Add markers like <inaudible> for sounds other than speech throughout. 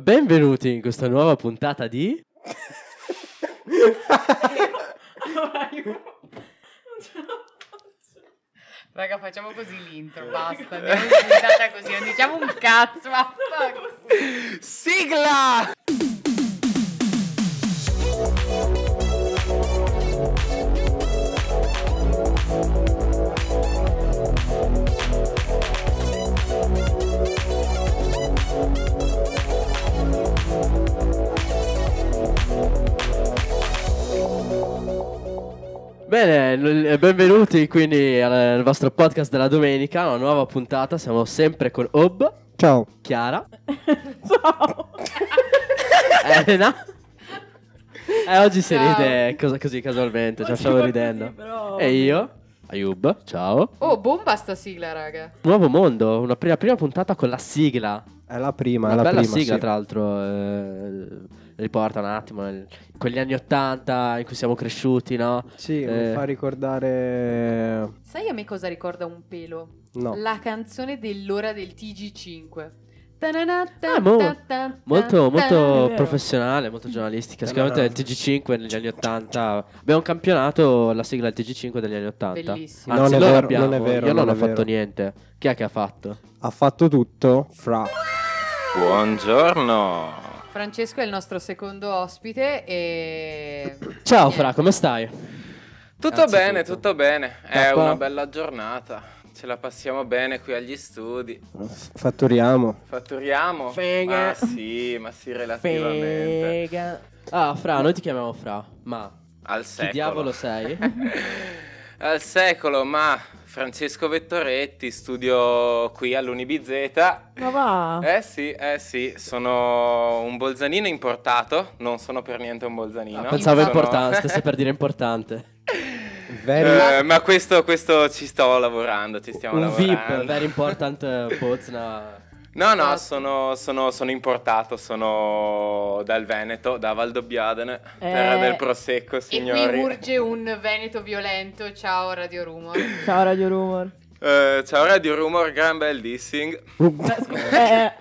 Benvenuti in questa nuova puntata di... Raga, facciamo così l'intro, basta. Andiamo in puntata così, non diciamo un cazzo, ma Sigla! Bene, l- benvenuti quindi al, vostro podcast della domenica, una nuova puntata, siamo sempre con Ob, Ciao. Chiara, <laughs> Elena. E oggi si Ciao. ride cosa- così casualmente, ci facciamo ridendo. E io, Ayub, ciao. Oh, bomba sta sigla, raga. Nuovo mondo, una prima, prima puntata con la sigla. È la prima, è Una la bella prima, sigla, sì. tra l'altro. eh, riporta un attimo nel- in quegli anni Ottanta in cui siamo cresciuti, no? Sì, Eh. mi fa ricordare... Sai a me cosa ricorda un pelo? No. La canzone dell'ora del TG5. Ah, mo- Molto, molto vero. professionale, molto giornalistica. Eh, Sicuramente il TG5 negli anni 80. Abbiamo campionato, la sigla del TG5 degli anni 80. Bellissimo. Anzi, Non è vero, abbiamo. non è vero, Io non, non ho fatto vero. niente. Chi è che ha fatto? Ha fatto tutto fra... Buongiorno. Francesco è il nostro secondo ospite e... <coughs> Ciao. Fra, come stai? Tutto bene, tutto bene. È una bella giornata. Ce la passiamo bene qui agli studi. Fattoriamo. Fatturiamo? Fega. Ma sì, ma sì, relativamente. Fega. Ah, Fra, noi ti chiamiamo Fra. Ma Al chi secolo. diavolo sei? <laughs> Al secolo, ma Francesco Vettoretti, studio qui all'Unibizeta. Ma va. Eh sì, eh sì, sono un bolzanino importato, non sono per niente un bolzanino. Pensavo Sono- importante, stesse per dire importante. Very... Eh, ma questo, questo ci sto lavorando, ci stiamo Un VIP, lavorando. very important <laughs> Pozna. No, no, Esatto. sono, sono- sono importato, sono dal Veneto, da Valdobbiadene, terra Eh. del prosecco, E signori. qui urge un Veneto violento. Ciao Radio Rumor. <laughs> Ciao Radio Rumor. Eh, ciao Radio Rumor, gran bel dissing. Eh,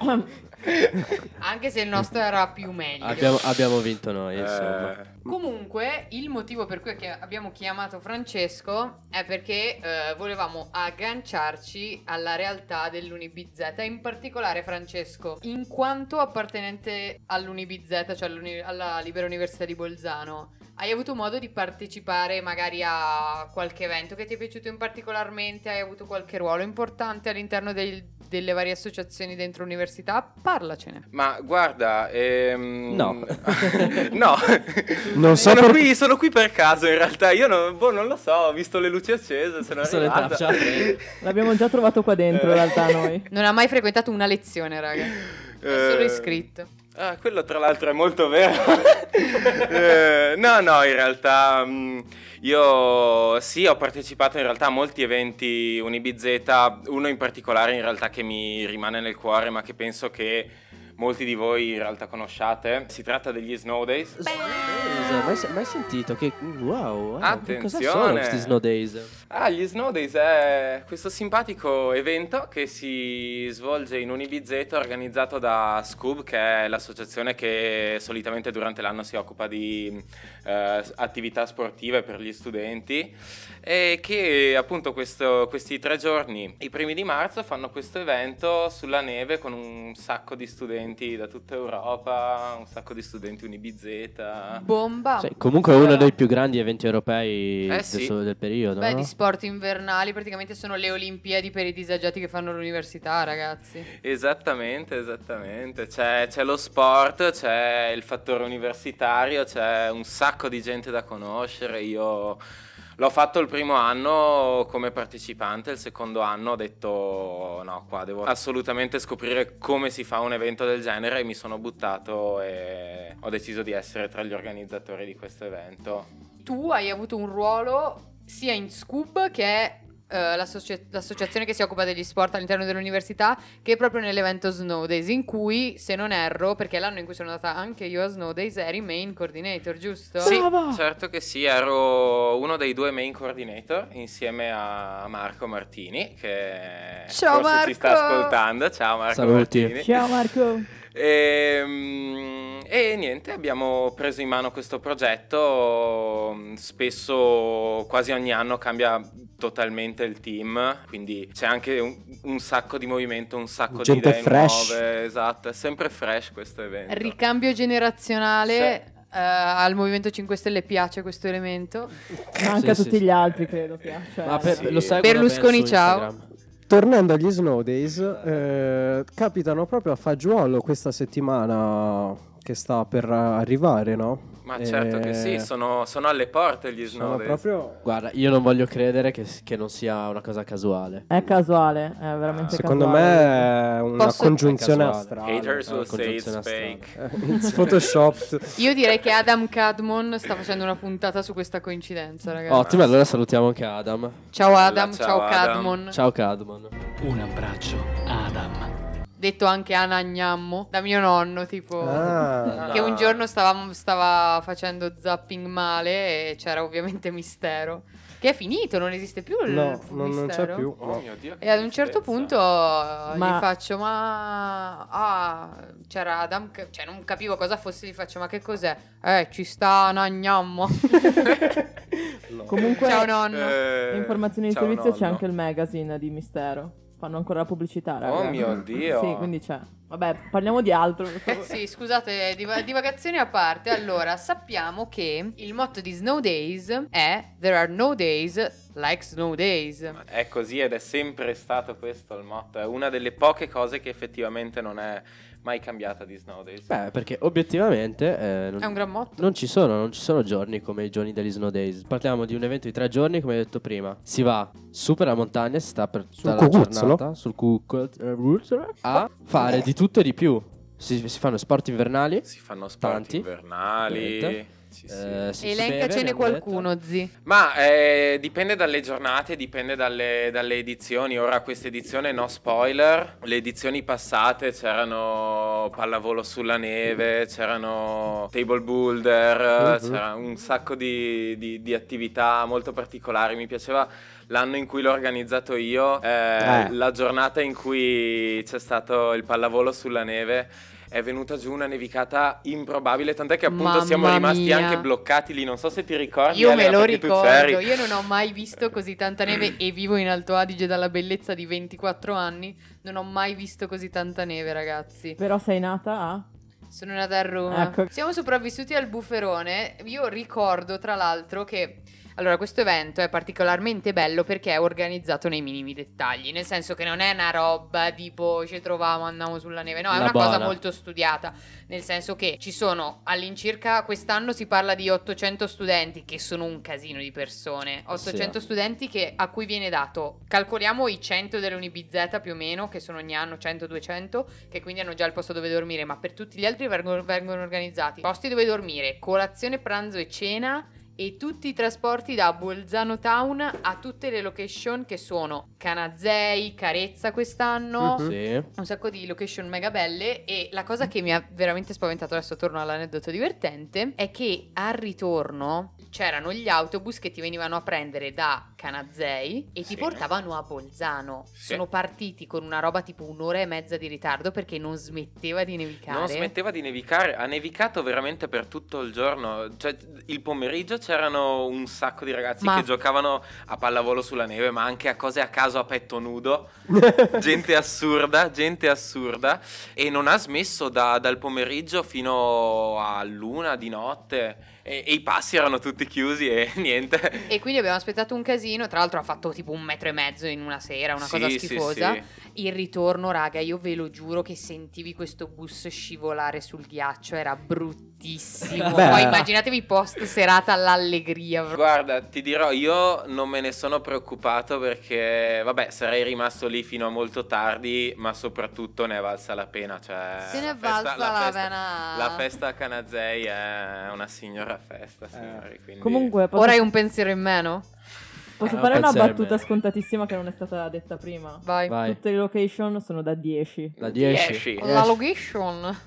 <laughs> Anche se il nostro era più meglio. Abbiamo, abbiamo vinto noi, insomma. Eh, Comunque, il motivo per cui abbiamo chiamato Francesco è perché eh, volevamo agganciarci alla realtà dell'UniBZ, in particolare Francesco, in quanto appartenente all'UniBZ, cioè alla Libera Università di Bolzano. Hai avuto modo di partecipare magari a qualche evento che ti è piaciuto in particolarmente? Hai avuto qualche ruolo importante all'interno del- delle varie associazioni dentro l'università? Parlacene. ma guarda, ehm... No. <laughs> no. Non so sono, per- qui, sono qui per caso in realtà, io non, boh, non lo so, ho visto le luci accese, sono Sono arrivato. entrato, ciao. <laughs> l'abbiamo già trovato qua dentro in realtà noi. Non ha mai frequentato una lezione, raga. È solo Eh, iscritto. Ah, quello tra l'altro è molto vero. <laughs> Eh, no, no, in realtà mh, io sì, ho partecipato in realtà a molti eventi Unibizeta, uno in particolare in realtà che mi rimane nel cuore, ma che penso che molti di voi in realtà conosciate. Si tratta degli Snow Days. Days, mai, se- mai sentito? Che wow, wow, che cosa sono Attenzione. questi Snow Days? Ah, gli Snow Days è questo simpatico evento che si svolge in Unibizeta organizzato da Scoob, che è l'associazione che solitamente durante l'anno si occupa di eh, attività sportive per gli studenti e che appunto questo- questi tre giorni, i primi di marzo, fanno questo evento sulla neve con un sacco di studenti da tutta Europa, un sacco di studenti Unibizeta. Bomba. Cioè, comunque è uno dei più grandi eventi europei Eh del, sì. del periodo. Beh, no? di sport invernali praticamente sono le Olimpiadi per i disagiati che fanno l'università, ragazzi. Esattamente, esattamente. C'è, c'è lo sport, c'è il fattore universitario, c'è un sacco di gente da conoscere. Io l'ho fatto il primo anno come partecipante, il secondo anno ho detto no, qua devo assolutamente scoprire come si fa un evento del genere e mi sono buttato e ho deciso di essere tra gli organizzatori di questo evento. Tu hai avuto un ruolo sia in Scoob, che eh, l'associa- l'associazione che si occupa degli sport all'interno dell'università, che proprio nell'evento Snow Days, in cui, se non erro, perché è l'anno in cui sono andata anche io a Snow Days, eri main coordinator, giusto? Sì, Brava! certo che sì, ero uno dei due main coordinator insieme a Marco Martini che Ciao, forse ci sta Marco! ascoltando. Ciao Marco Saluti. Martini. Ciao Marco. <laughs> E, e niente, abbiamo preso in mano questo progetto. Spesso, quasi ogni anno, cambia totalmente il team. Quindi c'è anche un, un sacco di movimento, un sacco Gente di idee fresh. nuove. Esatto, è sempre fresh questo evento. Ricambio generazionale. Sì. eh, al Movimento 5 Stelle piace questo elemento. Ma anche a Sì, tutti sì, gli sì. altri, credo piace. Ma per- Sì. lo seguono Berlusconi, ciao. Instagram. Tornando agli Snow Days, eh, capitano proprio a fagiolo questa settimana che sta per arrivare, no? Ma certo che sì, Eh, sono, sono alle porte gli Snow proprio... Guarda, io non voglio credere che, che non sia una cosa casuale. È casuale, è veramente Secondo casuale. me è una Posso- congiunzione astrale. Haters Eh, will say it's fake. Eh, It's photoshopped. <laughs> Io direi che Adam Cadmon sta facendo una puntata su questa coincidenza, ragazzi. Ottimo, allora salutiamo anche Adam. Ciao Adam, Ciao, ciao, Adam. Cadmon. Ciao Cadmon. Un abbraccio, Adam. Detto anche Anagnammo, da mio nonno, tipo... Ah. Che un giorno stavamo- stava facendo zapping male e c'era ovviamente mistero. Che è finito, non esiste più il No, non, non c'è mistero. più. Oh no. mio Dio, E ad un certo punto Ma- gli faccio, ma... Ah, c'era Adam, che- cioè non capivo cosa fosse, gli faccio, ma che cos'è? Eh, ci sta Anagnammo. <laughs> Comunque, Ciao nonno. Eh, informazioni di servizio c'è nonno. anche il magazine di Mistero. Fanno ancora la pubblicità, raga. Oh mio <laughs> Dio. Sì, quindi c'è. Vabbè, parliamo di altro. Sì, scusate, diva- divagazioni a parte. Allora, sappiamo che il motto di Snow Days è There are no days like Snow Days. È così ed è sempre stato questo il motto. È una delle poche cose che effettivamente non è mai cambiata di Snow Days. Beh, perché obiettivamente eh, non, È un gran motto. non ci sono, non ci sono giorni come i giorni degli Snow Days. Parliamo di un evento di tre giorni, come hai detto prima. Si va su per la montagna, si sta per tutta Sul la cucuzzolo? giornata, sul cucuzzolo, a fare di tutto e di più. Si, si fanno sport invernali. Si fanno sport Tanti. invernali. Ovviamente. Sì, sì. eh, si Elencacene qualcuno, zi. Ma eh, dipende dalle giornate, dipende dalle, dalle edizioni. Ora questa edizione no spoiler. Le edizioni passate c'erano pallavolo sulla neve, c'erano table boulder, Mhm. c'era un sacco di, di- di attività molto particolari. Mi piaceva l'anno in cui l'ho organizzato io, eh, Eh. la giornata in cui c'è stato il pallavolo sulla neve. È venuta giù una nevicata improbabile, tant'è che appunto Mamma siamo rimasti mia. anche bloccati lì. Non so se ti ricordi. Io me lo ricordo, io non ho mai visto così tanta neve e vivo in Alto Adige dalla bellezza di 24 anni. Non ho mai visto così tanta neve, ragazzi. Però sei nata a... Sono nata a Roma. Ecco. Siamo sopravvissuti al bufferone. Io ricordo, tra l'altro, che. Allora, questo evento è particolarmente bello perché è organizzato nei minimi dettagli, nel senso che non è una roba tipo ci troviamo, andiamo sulla neve, no, è La una cosa buona. molto studiata, nel senso che ci sono all'incirca quest'anno si parla di 800 studenti, che sono un casino di persone, 800 Sì. studenti che- a cui viene dato, calcoliamo i 100 dell'Unibz più o meno, che sono ogni anno 100-200, che quindi hanno già il posto dove dormire, ma per tutti gli altri vengono, vengono organizzati posti dove dormire, colazione, pranzo e cena e tutti i trasporti da Bolzano Town a tutte le location che sono Canazei, Carezza quest'anno. Mhm. Sì. Un sacco di location mega belle e la cosa che mi ha veramente spaventato, adesso torno all'aneddoto divertente, è che al ritorno c'erano gli autobus che ti venivano a prendere da Canazei e Sì. ti portavano a Bolzano. Sì. Sono partiti con una roba tipo un'ora e mezza di ritardo perché non smetteva di nevicare. Non smetteva di nevicare, ha nevicato veramente per tutto il giorno. Cioè, il pomeriggio c'erano un sacco di ragazzi Ma- che giocavano a pallavolo sulla neve, ma anche a cose a caso a petto nudo. <laughs> gente assurda, gente assurda. E non ha smesso da- dal pomeriggio fino a luna di notte. E, e i passi erano tutti chiusi e <laughs> niente. E quindi abbiamo aspettato un casino. Tra l'altro ha fatto tipo un metro e mezzo in una sera, una cosa Sì, sì, schifosa. sì. Il ritorno, raga, io ve lo giuro che sentivi questo bus scivolare sul ghiaccio, era bruttissimo. Beh. Poi immaginatevi post serata all'allegria. Guarda, ti dirò, io non me ne sono preoccupato perché, vabbè, sarei rimasto lì fino a molto tardi, ma soprattutto ne è valsa la pena. Cioè, Se ne è la festa- valsa la la festa- pena. La festa a Canazei è una signora festa, signori. quindi- Comunque, posso, Ora hai un pensiero in meno? posso Eh, fare una battuta scontatissima che non è stata detta prima. Vai. Vai. Tutte le location sono da 10. Da 10. Dieci. La location.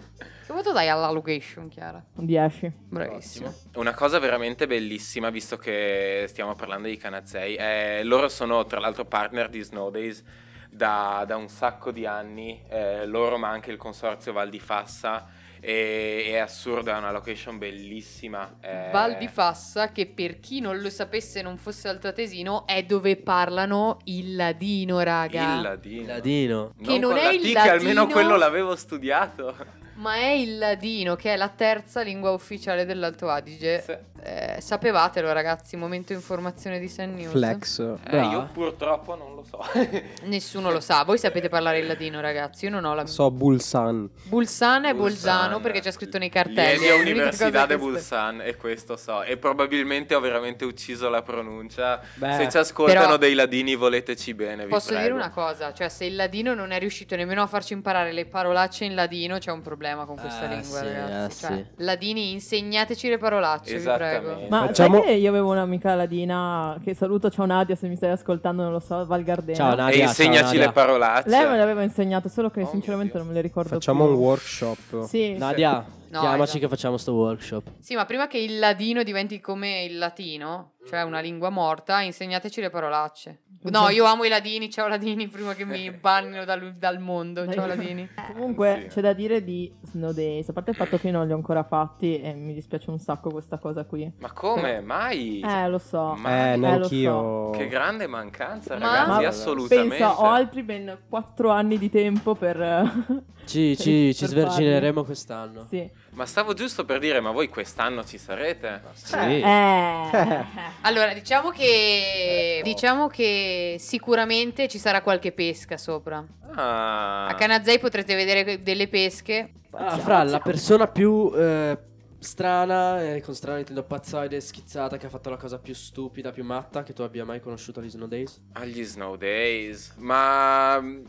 Che voto dai alla location, Chiara? 10. Bravissimo. Una cosa veramente bellissima, visto che stiamo parlando di Canazei, è- loro sono tra l'altro partner di Snow Days da, da un sacco di anni, eh, loro ma anche il consorzio Val di Fassa. E, è assurdo, è una location bellissima. eh, Val di Fassa, che per chi non lo sapesse e non fosse altoatesino, è dove parlano il ladino, raga. Il ladino. Il ladino. Che non con è il T, che almeno ladino. quello l'avevo studiato. Ma è il ladino, che è la terza lingua ufficiale dell'Alto Adige. Sì. Eh, sapevatelo, ragazzi. Momento informazione di Sun News. Flex. Eh, io purtroppo non lo so. <laughs> Nessuno lo sa. Voi sapete parlare il ladino, ragazzi. Io non ho la. So Bulsan. Bulsan e Bolzano Bolzano perché c'è scritto nei cartelli. È l'unica Università sto- Bulsan e questo so. E probabilmente ho veramente ucciso la pronuncia. Beh. Se ci ascoltano Però- dei ladini voleteci bene, vi Posso prego. dire una cosa, cioè se il ladino non è riuscito nemmeno a farci imparare le parolacce in ladino, c'è un problema con questa Eh, lingua, sì, ragazzi. eh, Cioè, sì. ladini, insegnateci le parolacce, vi prego. Ma Facciamo- sai che io avevo un'amica ladina che saluto, ciao Nadia se mi stai ascoltando, non lo so, Val Gardena. Ciao E Nadia. ciao, insegnaci Nadia. le parolacce. Lei me l'aveva insegnato, solo che Oh, sinceramente non me le ricordo Facciamo più. un workshop. Sì, Nadia, No, chiamaci esatto. che facciamo sto workshop. Sì, ma prima che il ladino diventi come il latino, cioè una lingua morta, insegnateci le parolacce. No, io amo i ladini, ciao ladini, prima che mi <laughs> bannino dal, dal mondo, ciao ladini. <laughs> Comunque Sì. c'è da dire di Snow Days, a parte il fatto che io non li ho ancora fatti e mi dispiace un sacco questa cosa qui. Ma come? Mai? Eh, lo so. Ma- Eh, Eh, neanch'io. Che grande mancanza, Ma- ragazzi, Ma assolutamente. Pensa, ho altri ben 4 anni di tempo per... Ci, <laughs> ci, ci per svergineremo quest'anno. sì. Ma stavo giusto per dire, ma voi quest'anno ci sarete? Sì. Eh. <laughs> Allora, diciamo che diciamo che sicuramente ci sarà qualche pesca sopra. Ah. A Canazei potrete vedere delle pesche. Ah, Fra, la persona più eh, strana, eh, con strana intendo pazzoide, schizzata, che ha fatto la cosa più stupida, più matta che tu abbia mai conosciuto agli Snow Days? Agli Snow Days, ma mh,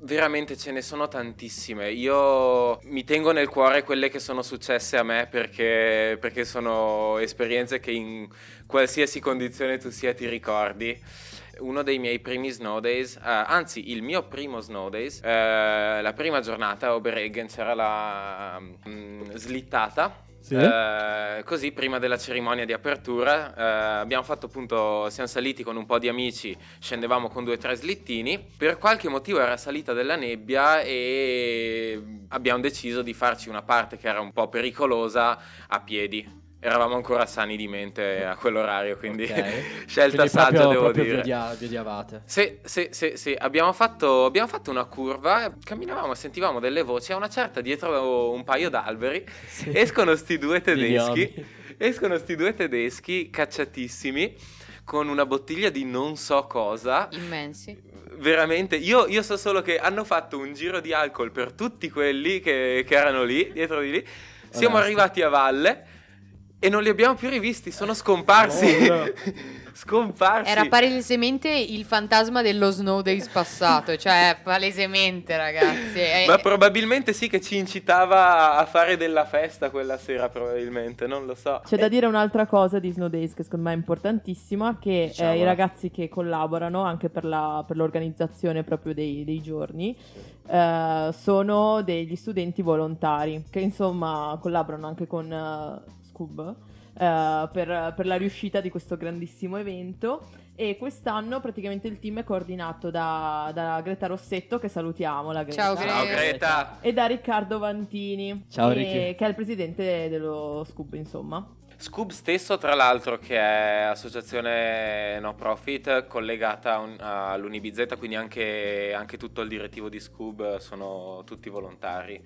veramente ce ne sono tantissime. Io mi tengo nel cuore quelle che sono successe a me perché, perché sono esperienze che in qualsiasi condizione tu sia ti ricordi. Uno dei miei primi snow days, eh, anzi il mio primo snow days, eh, la prima giornata a Oberegen c'era la mm, slittata Sì. eh, così prima della cerimonia di apertura eh, abbiamo fatto appunto, siamo saliti con un po' di amici, scendevamo con due o tre slittini, per qualche motivo era salita della nebbia e abbiamo deciso di farci una parte che era un po' pericolosa a piedi. Eravamo ancora sani di mente a quell'orario, quindi Ok. <laughs> scelta Quindi saggia proprio, devo proprio dire. vi odia- vi odiavate. Sì, sì, sì, sì. Abbiamo, fatto, abbiamo fatto una curva, camminavamo sentivamo delle voci, a una certa dietro un paio d'alberi <laughs> Sì. escono sti due tedeschi, escono sti due tedeschi cacciatissimi con una bottiglia di non so cosa. Immensi. Veramente, io, io so solo che hanno fatto un giro di alcol per tutti quelli che, che erano lì, dietro di lì. Siamo Onesto. arrivati a valle e non li abbiamo più rivisti, sono scomparsi. Oh, no. <laughs> scomparsi. Era palesemente il fantasma dello Snow Days passato, cioè palesemente, ragazzi. Eh, Ma probabilmente sì che ci incitava a fare della festa quella sera, probabilmente, non lo so. C'è da dire un'altra cosa di Snow Days che secondo me è importantissima, che eh, i ragazzi che collaborano anche per, la- per l'organizzazione proprio dei, dei giorni eh, sono degli studenti volontari che insomma collaborano anche con eh, Scoob eh, per, per la riuscita di questo grandissimo evento e quest'anno praticamente il team è coordinato da, da Greta Rossetto che salutiamo la Greta Ciao, Ciao Greta. Greta. e da Riccardo Vantini Ciao, e- Ricky. che è il presidente dello Scoob insomma Scoob stesso, tra l'altro, che è associazione no profit collegata un- all'Unibizeta, quindi anche, anche tutto il direttivo di Scoob sono tutti volontari.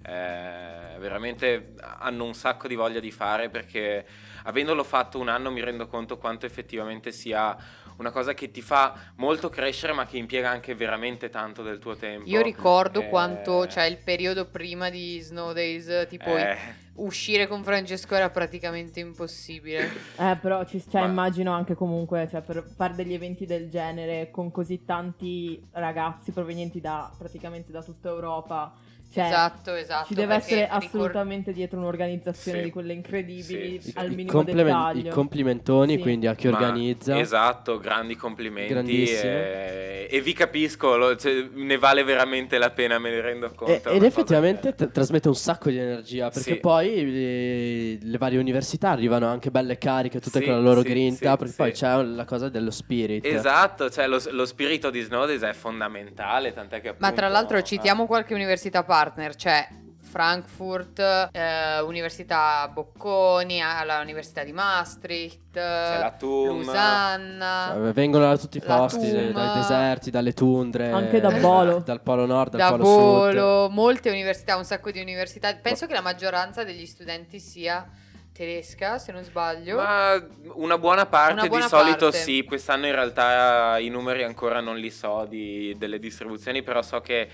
Eh, veramente hanno un sacco di voglia di fare perché avendolo fatto un anno mi rendo conto quanto effettivamente sia una cosa che ti fa molto crescere ma che impiega anche veramente tanto del tuo tempo. Io ricordo Eh, quanto, cioè il periodo prima di Snow Days, tipo eh, uscire con Francesco era praticamente impossibile. <laughs> Eh, però ci, cioè, Ma- immagino anche comunque, cioè, per fare degli eventi del genere con così tanti ragazzi provenienti da praticamente da tutta Europa, cioè, esatto, esatto. ci deve essere ricor- assolutamente dietro un'organizzazione Sì. di quelle incredibili Sì, sì. al I, minimo complimen- dettaglio. i complimentoni Sì. quindi a chi Ma- organizza. Esatto, grandi complimenti Grandissimo. e, e vi capisco, lo- cioè, ne vale veramente la pena, me ne rendo E- conto. è ed effettivamente t- trasmette un sacco di energia perché Sì. poi le, le varie università arrivano anche belle cariche, tutte Sì, con la loro sì, grinta, sì, perché sì. poi c'è la cosa dello spirit. Esatto, cioè lo, lo spirito di Snow Days è fondamentale, tant'è che Ma tra appunto- l'altro citiamo ah. qualche università partner, c'è Frankfurt, eh, Università Bocconi, ah, la Università di Maastricht, C'è la TUM. Lusanna, Cioè, vengono da tutti i posti, Tum. dai deserti, dalle tundre, Anche da Bolo. dal polo nord, dal da polo sud. Bolo, molte università, un sacco di università. Penso che la maggioranza degli studenti sia tedesca, se non sbaglio. Ma una buona parte Una buona di solito parte. sì, quest'anno in realtà i numeri ancora non li so di- delle distribuzioni, però so che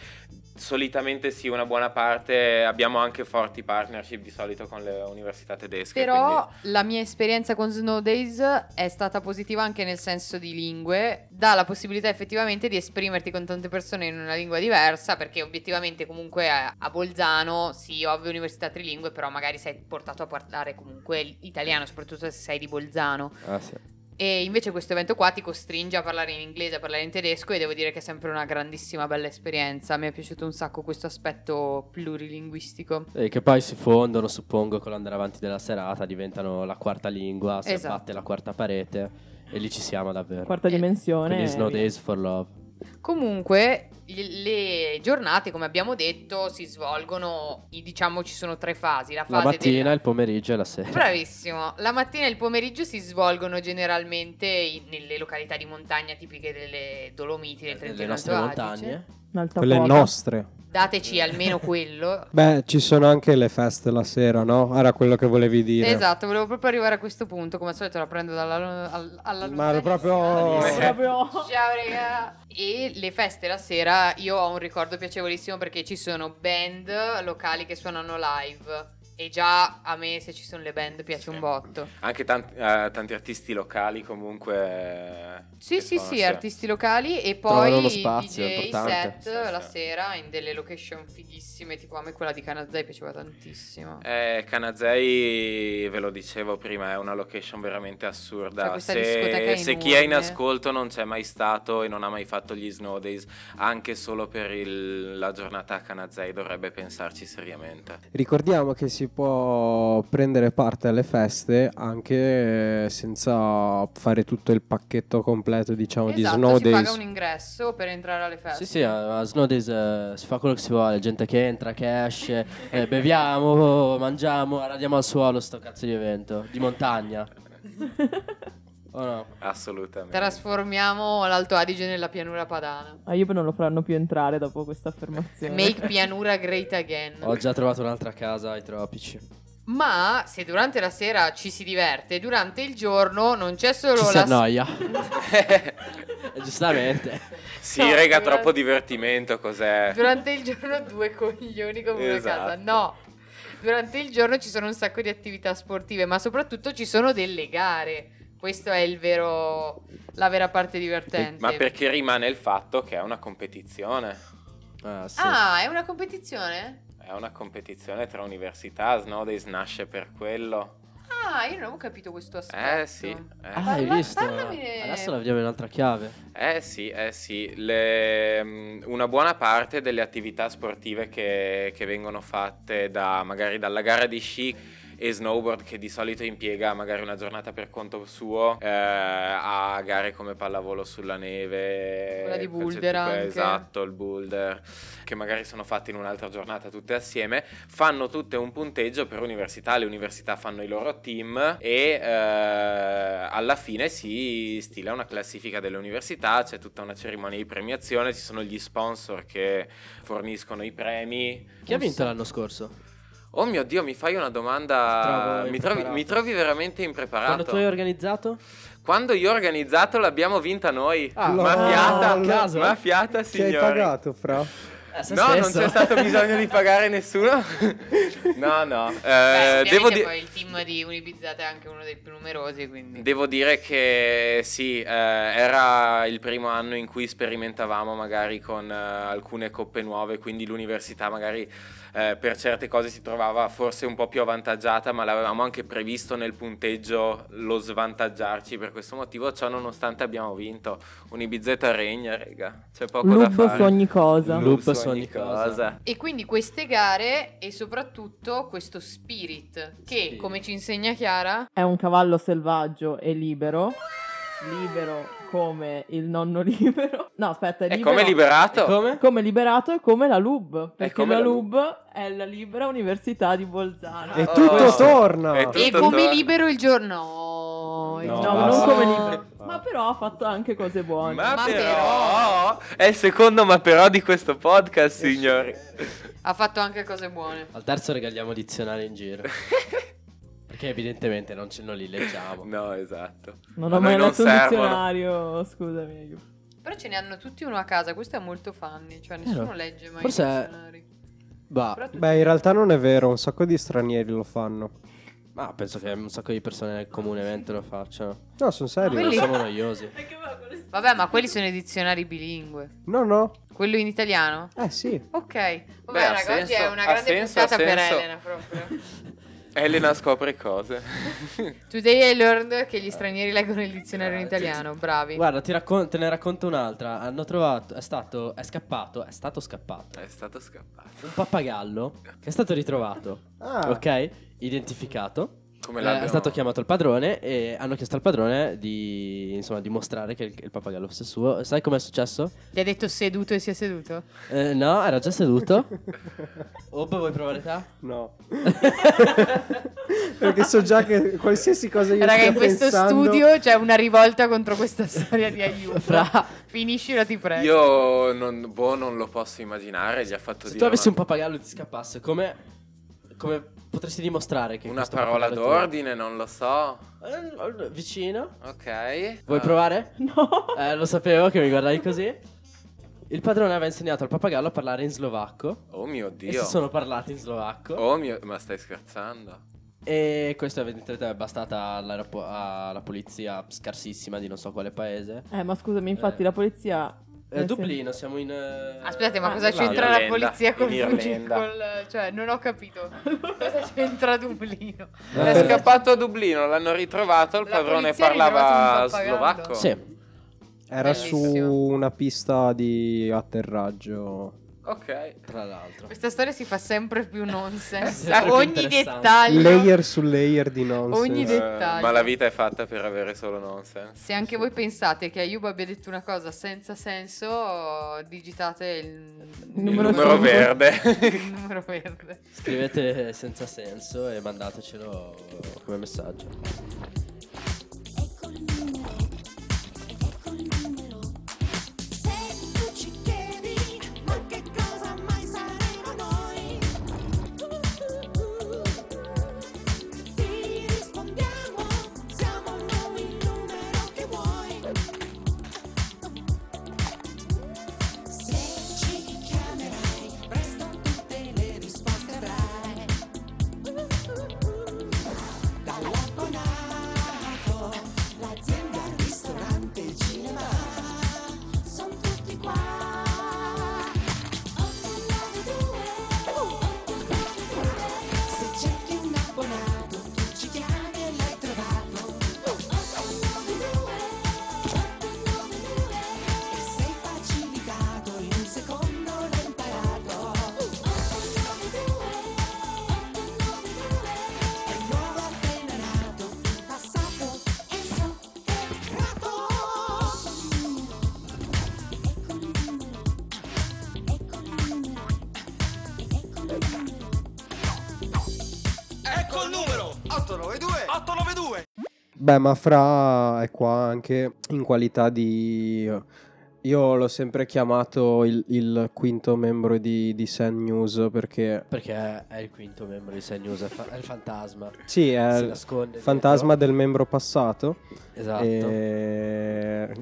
solitamente sì, una buona parte abbiamo anche forti partnership di solito con le università tedesche. Però quindi- la mia esperienza con Snow Days è stata positiva anche nel senso di lingue, dà la possibilità effettivamente di esprimerti con tante persone in una lingua diversa, perché obiettivamente comunque a, Bolzano, sì, ovvio università trilingue, però magari sei portato a parlare comunque italiano, soprattutto se sei di Bolzano. Ah, sì. E invece questo evento qua ti costringe a parlare in inglese, a parlare in tedesco e devo dire che è sempre una grandissima bella esperienza. Mi è piaciuto un sacco questo aspetto plurilinguistico. E che poi si fondono, suppongo, con l'andare avanti della serata, diventano la quarta lingua, si Esatto. abbatte la quarta parete e lì ci siamo davvero. Quarta Eh, dimensione. Quindi via. Days for Love. Comunque, le giornate, come abbiamo detto, si svolgono, diciamo ci sono tre fasi. La, La fase mattina, della- il pomeriggio e la sera. Bravissimo. La mattina e il pomeriggio si svolgono generalmente in- nelle località di montagna tipiche delle Dolomiti, del Le Trentino Alto Adige. montagne. Un'alta Quelle quota. nostre. Dateci almeno quello. <laughs> Beh, ci sono anche le feste la sera, no? Era quello che volevi dire. Esatto, volevo proprio arrivare a questo punto. Come al solito la prendo dalla, al- alla Ma ero proprio-. Proprio- Ciao raga. E le feste la sera io ho un ricordo piacevolissimo perché ci sono band locali che suonano live. E già a me se ci sono le band piace Sì. un botto. Anche tanti, eh, tanti artisti locali comunque. eh, Sì, sì, sì, artisti locali e poi uno spazio, DJ set Sì, la sì. sera in delle location fighissime, tipo a me quella di Canazai piaceva tantissimo. Eh, Canazei, ve lo dicevo prima, è una location veramente assurda. Cioè, se, se chi è in ascolto non c'è mai stato e non ha mai fatto gli Snow Days, anche solo per il- la giornata a Canazei dovrebbe pensarci seriamente. Ricordiamo che si può prendere parte alle feste anche eh, senza fare tutto il pacchetto completo, diciamo, di esatto, Snow si Days. paga un ingresso per entrare alle feste. Sì, sì, a a Snow Days eh, si fa quello che si vuole, gente che entra, che esce, eh, beviamo, <laughs> mangiamo, radiamo al suolo sto cazzo di evento, di montagna. <laughs> O no? Assolutamente. Trasformiamo l'Alto Adige nella pianura padana. Ah, io non lo faranno più entrare dopo questa affermazione. Make pianura great again. Ho già trovato un'altra casa ai tropici. Ma se durante la sera ci si diverte, durante il giorno non c'è solo Ci si la annoia. Eh, <laughs> Giustamente. sì, No, rega, durante- troppo divertimento, cos'è? Durante il giorno due coglioni come una Esatto. casa. No. Durante il giorno ci sono un sacco di attività sportive, ma soprattutto ci sono delle gare. Questo è il vero la vera parte divertente. Ma perché rimane il fatto che è una competizione. Ah, sì. Ah, è una competizione? È una competizione tra università, Snow Days nasce per quello. Ah, io non avevo capito questo aspetto. Eh sì, eh. Ah, hai Parla- visto? parlamene- Adesso la vediamo in altra chiave. Eh sì, eh sì, Le- mm, una buona parte delle attività sportive che, che vengono fatte da, magari dalla gara di sci e snowboard che di solito impiega magari una giornata per conto suo eh, a gare come pallavolo sulla neve, Quella di boulder anche. esatto, il boulder, che magari sono fatti in un'altra giornata tutte assieme, fanno tutte un punteggio per università, le università fanno i loro team e eh, alla fine si stila una classifica delle università, c'è tutta una cerimonia di premiazione, ci sono gli sponsor che forniscono i premi. Chi ha vinto l'anno scorso? Oh mio Dio, mi fai una domanda. Mi trovi, mi trovi veramente impreparato. Quando tu hai organizzato? Quando io ho organizzato l'abbiamo vinta noi. Ah, ma no, caso? ma fiata, Che hai signori. pagato, fra? Eh, se No, non stesso. c'è stato bisogno di pagare nessuno. <laughs> no, no. Eh, Beh, devo, di- poi il team di Unibizzata è anche uno dei più numerosi, quindi... devo dire che sì, eh, era il primo anno in cui sperimentavamo magari con eh, alcune coppe nuove, quindi l'università magari eh, per certe cose si trovava forse un po' più avvantaggiata, ma l'avevamo anche previsto nel punteggio lo svantaggiarci per questo motivo. Ciò nonostante abbiamo vinto. Unibizeta regna, rega. C'è poco da Loop fare. su ogni cosa. Loop su ogni cosa. E quindi queste gare e soprattutto questo spirit che, Spirit. come ci insegna Chiara, È un cavallo selvaggio e libero. Libero come il nonno <laughs> libero. No, aspetta, è È libero. come liberato. E come? come liberato e come la LUB. Perché come la la LUB è la Libera Università di Bolzano. E Oh, tutto questo- torna. è tutto e come torna. libero il giorno. No, il No, giorno- non come libero. Ma però ha fatto anche cose buone. Ma, Ma però, è il secondo ma però di questo podcast, signori. Ha fatto anche cose buone. Al terzo regaliamo dizionari in giro. <laughs> Perché evidentemente non, ce, non li leggiamo. <laughs> no, esatto. Non ho mai non letto un dizionario, scusami. Però ce ne hanno tutti uno a casa, questo è molto funny, cioè nessuno Vero. legge mai Forse i è- dizionari. Bah, Beh, in realtà non è vero, un sacco di stranieri lo fanno. ma penso che un sacco di persone comunemente lo facciano. No, sono serio. Non quelli- siamo noiosi. <laughs> Vabbè, ma quelli sono i dizionari bilingue. No, no. Quello in italiano? Eh sì. Ok. Vabbè, Beh, raga, oggi senso, è una grande senso, puntata per. Elena proprio. <laughs> Elena scopre cose. <laughs> Today I learned che gli stranieri leggono il dizionario in italiano, bravi. Guarda, ti raccon- te ne racconto un'altra. Hanno trovato, è stato, è scappato, è stato scappato. È stato scappato. Un pappagallo che è stato ritrovato, Ah, ok? Identificato. Come Eh, è stato chiamato il padrone e hanno chiesto al padrone di insomma dimostrare che il, che il pappagallo fosse suo. Sai com'è successo? Gli ha detto seduto e si è seduto? Eh, no, era già seduto. <laughs> Ob, vuoi provare te? no. <laughs> Perché so già che qualsiasi cosa io Raga, in questo pensando- studio c'è una rivolta contro questa storia di aiuto. <laughs> Fra. Finiscila, ti prego. Io non, boh, non lo posso immaginare, gli ha fatto Se dire tu avessi un una, pappagallo e ti scappasse, come, come potresti dimostrare che una parola d'ordine, non lo so. Eh, vicino. Ok. Vuoi Ah. provare? No. Eh, lo sapevo che mi guardavi così. Il padrone aveva insegnato al pappagallo a parlare in slovacco. Oh mio E Dio. si sono parlati in slovacco. Oh mio... Ma stai scherzando? E questo evidentemente è bastata alla polizia scarsissima di non so quale paese. Eh, ma scusami, infatti Eh. la polizia... Eh, nel Dublino, siamo in... eh, Aspettate, ma Ah, cosa Irlanda. c'entra la Irlanda, polizia col in fuggi- Irlanda. col- Cioè, non ho capito. Cosa c'entra Dublino? È Eh. scappato a Dublino, l'hanno ritrovato, il La padrone polizia ha ritrovato parlava un pappagallo. slovacco. Sì. Era su Bellissimo. una pista di atterraggio. Ok. Tra l'altro. Questa storia si fa sempre più nonsense. Sempre più ogni dettaglio. Layer su layer di nonsense. Ogni Eh, dettaglio. ma la vita è fatta per avere solo nonsense. Se anche voi pensate che Ayub abbia detto una cosa senza senso, digitate il, Il Numero numero verde. <laughs> il numero verde. Scrivete senza senso e mandatecelo come messaggio. Beh, ma Fra è qua anche in qualità di... Io l'ho sempre chiamato il, il quinto membro di, di Sen News perché... Perché è il quinto membro di Sen News, è, fa- è il fantasma. Sì, è si il fantasma del membro passato. dietro. Esatto. E-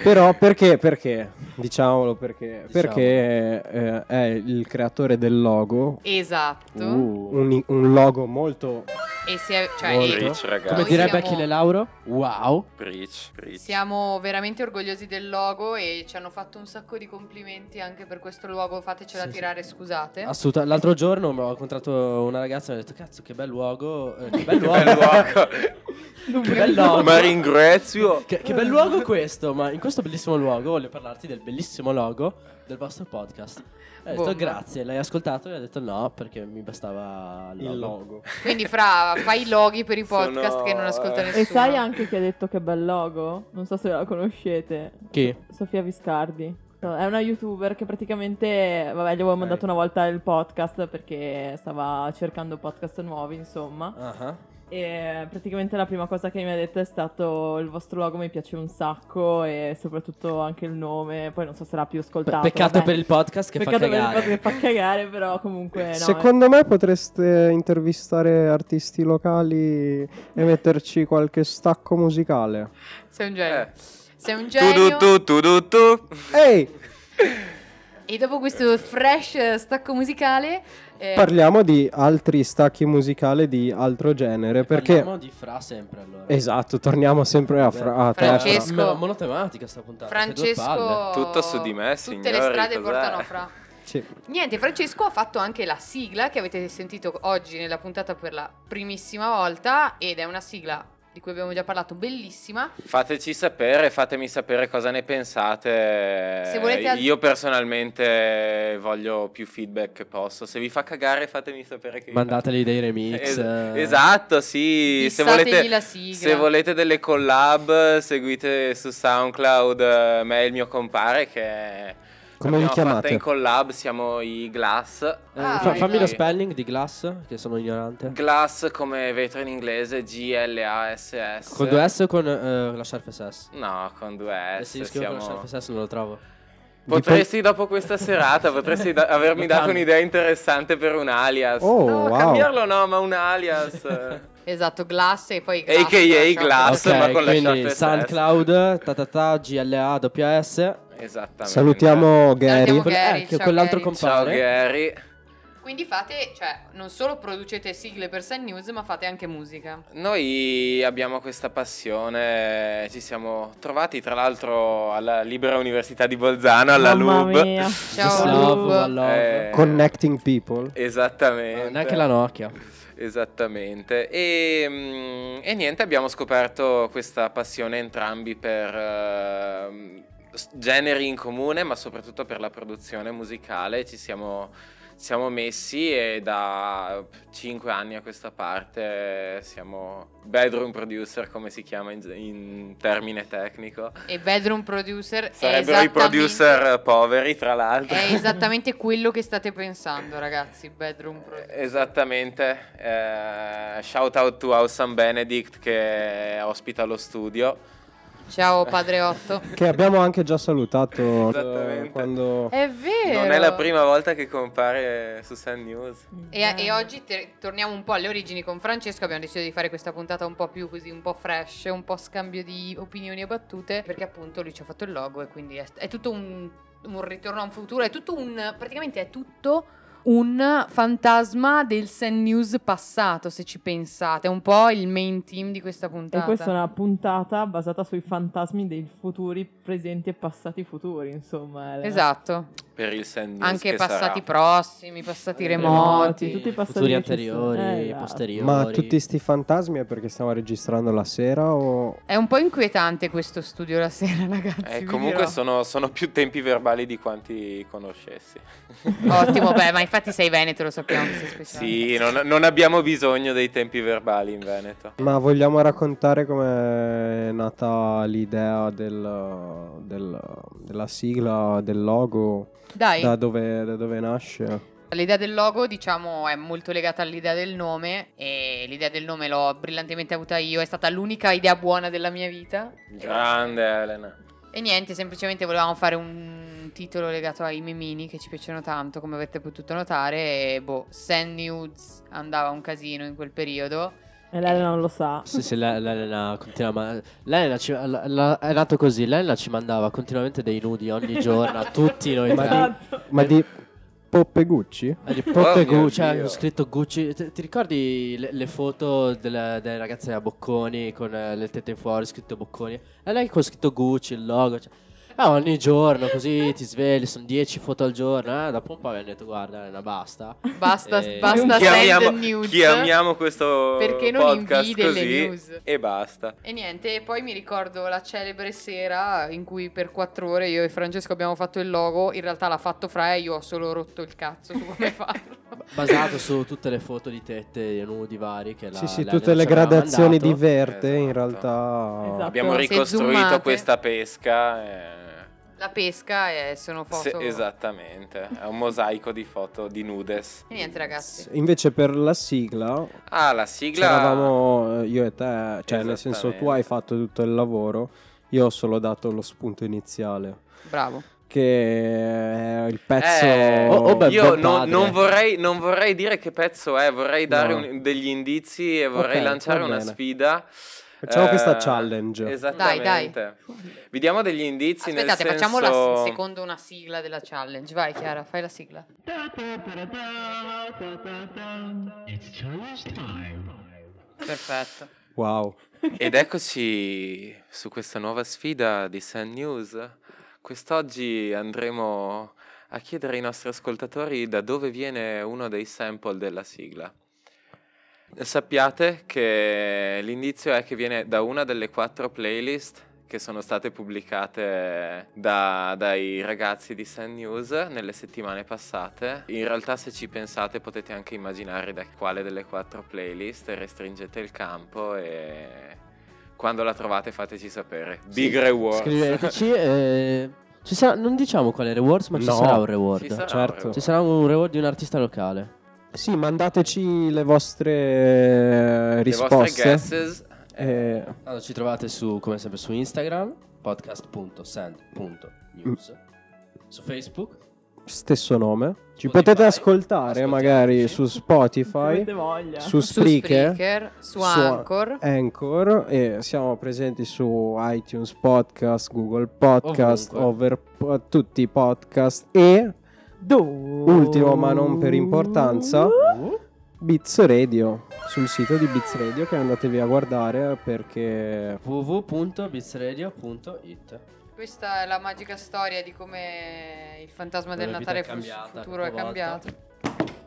Però perché? Perché? Diciamolo perché. Diciamolo. Perché eh, è il creatore del logo. Esatto. Uh. Un, un logo molto E si è, cioè, Molto. e Preach, ragazzi. Come Noi direbbe siamo- Achille Lauro? Wow. Preach, preach. siamo veramente orgogliosi del logo e ci hanno fatto un sacco di complimenti anche per questo logo. Fatecela Sì, sì. tirare, scusate. Assoluta- L'altro giorno ho incontrato una ragazza e mi ha detto cazzo che bel luogo. eh, che bel luogo. <laughs> bel luogo. che bel luogo. <laughs> Ma ringrazio. Che, che bel luogo questo, ma in questo bellissimo luogo voglio parlarti del bellissimo logo del vostro podcast. E ho detto Bomba. grazie, l'hai ascoltato e ha detto no perché mi bastava il logo. Il logo. <laughs> Quindi, Fra, fai i loghi per i Sono- podcast che non ascolta E nessuno. E sai anche chi ha detto che bel logo? Non so se la conoscete. Chi? Sofia Viscardi. È una youtuber che praticamente, vabbè, gli avevo mandato una volta il podcast perché stava cercando podcast nuovi, insomma. Ah, E praticamente la prima cosa che mi ha detto è stato il vostro logo mi piace un sacco e soprattutto anche il nome. Poi non so se l'ha più Pe- ascoltato. peccato vabbè. per il podcast che Peccato fa per il cagare. podcast che fa cagare, però comunque no. Secondo me potreste intervistare artisti locali e metterci qualche stacco musicale. Sei un genio. Eh. Sei un genio. tu tu tu tu tu. Ehi, <laughs> E dopo questo fresh stacco musicale, eh, parliamo di altri stacchi musicali di altro genere perché Parliamo di Fra sempre allora. Esatto, torniamo sempre a, fra- a. Francesco. Mo- monotematica sta puntata. Francesco. Tutto su di me, Tutte le signori, strade cos'è? portano fra. Sì. Niente, Francesco ha fatto anche la sigla che avete sentito oggi nella puntata per la primissima volta ed è una sigla di cui abbiamo già parlato, bellissima. Fateci sapere, fatemi sapere cosa ne pensate. Se volete al- Io personalmente voglio più feedback che posso. Se vi fa cagare, fatemi sapere che Mandateli dei remix. Es- esatto, sì. Se volete, la sigla. se volete delle collab, seguite su SoundCloud eh, me e il mio compare che Come vi chiamate? in collab, siamo i Glass. Eh, Ah, fa- vai, fammi lo spelling di Glass, che sono ignorante. Glass come vetro in inglese, G-L-A-S-S. Con due S o con eh, la Sharp SS? No, con due Eh S. sì, scrivo con la siamo- Sharp SS non lo trovo. Potresti dopo questa serata, potresti da- avermi dato un'idea interessante per un alias. Oh, no, wow. cambiarlo no, ma un alias. <laughs> Esatto, Glass e poi Glass. AKA Glass. sciarpa. ma con la quindi Sharp SS. SoundCloud, ta ta ta, GLA, WS. Esattamente. Salutiamo Gary. Salutiamo Gary, eh, ciao quell'altro Gary. Ciao. Gary. Quindi fate, cioè, non solo producete sigle per Sun News, ma fate anche musica. Noi abbiamo questa passione, ci siamo trovati tra l'altro alla Libera Università di Bolzano, alla Mamma LUB. mia. Ciao, Just Lub. love, love. Eh, Connecting people. Esattamente. Eh, neanche la Nokia. Esattamente. E, mm, e niente, abbiamo scoperto questa passione entrambi per s- generi in comune, ma soprattutto per la produzione musicale. Ci siamo, siamo messi e da 5 anni a questa parte siamo bedroom producer, come si chiama in, in termine tecnico. E Bedroom Producer Sarebbero i producer poveri, tra l'altro. È esattamente quello che state pensando, ragazzi. Bedroom Producer. Esattamente, eh, shout out to Awesome Benedict che ospita lo studio. Ciao, padre Otto. Che abbiamo anche già salutato Esattamente. eh, quando... È vero. Non è la prima volta che compare su Sun News. E, e oggi te- torniamo un po' alle origini con Francesco. Abbiamo deciso di fare questa puntata un po' più così, un po' fresh, un po' scambio di opinioni e battute. Perché appunto lui ci ha fatto il logo e quindi è, è tutto un, un ritorno a un futuro. È tutto un. praticamente è tutto un fantasma del Sun News passato, se ci pensate. È un po' il main team di questa E puntata. questa è una puntata basata sui fantasmi dei futuri, presenti e passati futuri, insomma. Elena. Esatto. Per il News Anche che passati sarà. prossimi, passati Remoti, remoti. tutti i passati Futuri anteriori. Eh, esatto. posteriori. Ma tutti sti fantasmi è perché stiamo registrando la sera o... È un po' inquietante questo studio la sera, <laughs> ragazzi. Eh, comunque sono, sono più tempi verbali di quanti conoscessi. <laughs> Ottimo, beh, ma infatti sei veneto, lo sappiamo che sei <laughs> speciale. Sì, non, non abbiamo bisogno dei tempi verbali in Veneto. Ma vogliamo raccontare com'è nata l'idea del, del- della sigla, del logo? Dai, Da dove, da dove nasce? l'idea del logo, diciamo, è molto legata all'idea del nome e l'idea del nome l'ho brillantemente avuta io, è stata l'unica idea buona della mia vita. Grande Elena. E niente, semplicemente volevamo fare un titolo legato ai memini che ci piacciono tanto, come avete potuto notare, e boh, Sand Nudes andava un casino in quel periodo. E lei non lo sa. Sì, sì, l'E- l'Elena continua ma- L'Elena ci- la- la- è nato così, l'Elena ci mandava continuamente dei nudi ogni <laughs> giorno a tutti noi Ma tre. di, ma di- Poppe Gucci? Eh, di Oh Poppe mio Gucci, cioè, Dio. ho scritto Gucci. Ti, ti ricordi le, le foto delle, delle ragazze a Bocconi con eh, le tette in fuori, scritto Bocconi? E lei con scritto Gucci, il logo. Cioè, ah, ogni giorno così ti svegli, sono 10 foto al giorno. Eh, dopo un po' mi hanno detto, guarda, Elena, basta. Basta, Eh, basta Chiamiamo, send news. chiamiamo questo Perché non podcast invii delle così news? e basta. E niente, e poi mi ricordo la celebre sera in cui per quattro ore io e Francesco abbiamo fatto il logo. In realtà l'ha fatto Fra e io ho solo rotto il cazzo su come <laughs> farlo. Basato su tutte le foto di tette e nudi vari che la sì, sì, tutte le gradazioni mandato. di verde in Esatto. realtà... Esatto. Abbiamo ricostruito questa pesca. e- La pesca e sono Se- foto. esattamente, è un mosaico di foto di nudes. E niente ragazzi. Invece per la sigla Ah, la sigla. c'eravamo eh, io e te, cioè nel senso tu hai fatto tutto il lavoro, io ho solo dato lo spunto iniziale, Bravo. che è il pezzo... Eh, Oh, oh, beh, io non, non vorrei, non vorrei dire che pezzo è, vorrei dare No. un- degli indizi e vorrei Ok, lanciare una sfida. Facciamo Eh, questa challenge. Esattamente. Vi diamo degli indizi Aspettate, nel facciamo senso... la secondo una sigla della challenge. Vai Chiara, fai la sigla. Perfetto. Wow. Ed eccoci su questa nuova sfida di Sun News. Quest'oggi andremo a chiedere ai nostri ascoltatori da dove viene uno dei sample della sigla. Sappiate che l'indizio è che viene da una delle quattro playlist che sono state pubblicate da- dai ragazzi di Sun News nelle settimane passate. In realtà se ci pensate potete anche immaginare da quale delle quattro playlist restringete il campo e quando la trovate fateci sapere. Big Sì, reward. Scriveteci. eh, ci sarà- non diciamo quale rewards, ma ci No. sarà un reward. Ci sarà un certo. reward. Ci sarà un reward di un artista locale. Sì, mandateci le vostre eh, Le risposte. vostre guesses. Eh, Allora, ci trovate su, come sempre, su Instagram, podcast.send.news. Su Facebook. stesso nome. Ci Spotify, potete ascoltare magari su Spotify, su Spreaker, su su Anchor. Anchor e siamo presenti su iTunes Podcast, Google Podcast, Ovunque. over tutti i podcast e ultimo ma non per importanza Beats Radio sul sito di Beats Radio che andatevi a guardare perché www.bizradio.it Questa è la magica storia di come il fantasma del La vita Natale è fu- cambiata futuro è cambiato.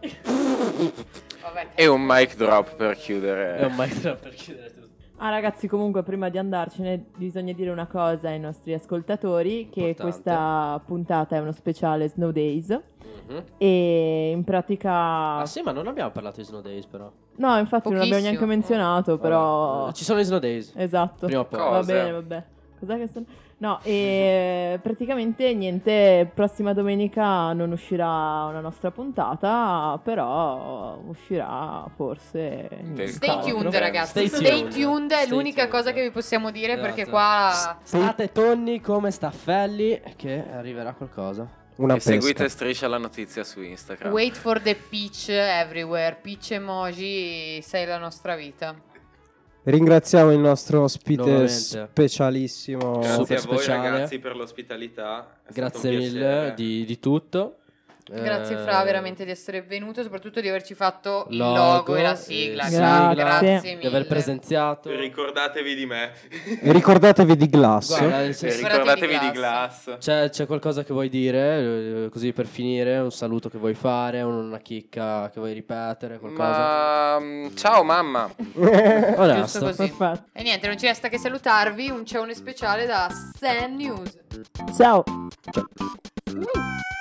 <laughs> Vabbè, E un mic drop per chiudere. È un mic drop per chiudere tutto. Ah ragazzi, comunque prima di andarcene bisogna dire una cosa ai nostri ascoltatori che Importante. questa puntata è uno speciale Snow Days Mhm. e in pratica Ah sì, ma non abbiamo parlato di Snow Days però. No, infatti non l'abbiamo Pochissimo. neanche menzionato, però Eh, Ci sono i Snow Days. esatto. Prima o poi. Cosa? Va bene, vabbè. Cos'è che sto... No, e <laughs> praticamente niente, prossima domenica non uscirà una nostra puntata, però uscirà forse... Stay tuned, ragazzi. Stay Stay, tuned. tuned. è Stay l'unica tuned. cosa che vi possiamo dire perché Esatto. qua State tonni come staffelli che arriverà qualcosa. una e pesca. seguite Striscia la notizia su Instagram. wait for the peach everywhere. Peach emoji, sei la nostra vita. Ringraziamo il nostro ospite Nuovamente. specialissimo. Grazie Super a voi speciale. ragazzi per l'ospitalità. È Grazie mille di, di tutto. Grazie Eh, Fra veramente di essere venuto, soprattutto di averci fatto il logo, logo e la eh, sigla. sigla, Grazie Sì. Di aver presenziato. Ricordatevi di me. E ricordatevi di Glass. Guarda, E se- ricordatevi di di Glass. C'è, c'è qualcosa che vuoi dire? eh, Così per finire, un saluto che vuoi fare, una chicca che vuoi ripetere, qualcosa? Ma mm, ciao mamma. Giusto così. Perfetto. E niente, non ci resta che salutarvi. Un ciaone speciale da San News. Ciao! Thank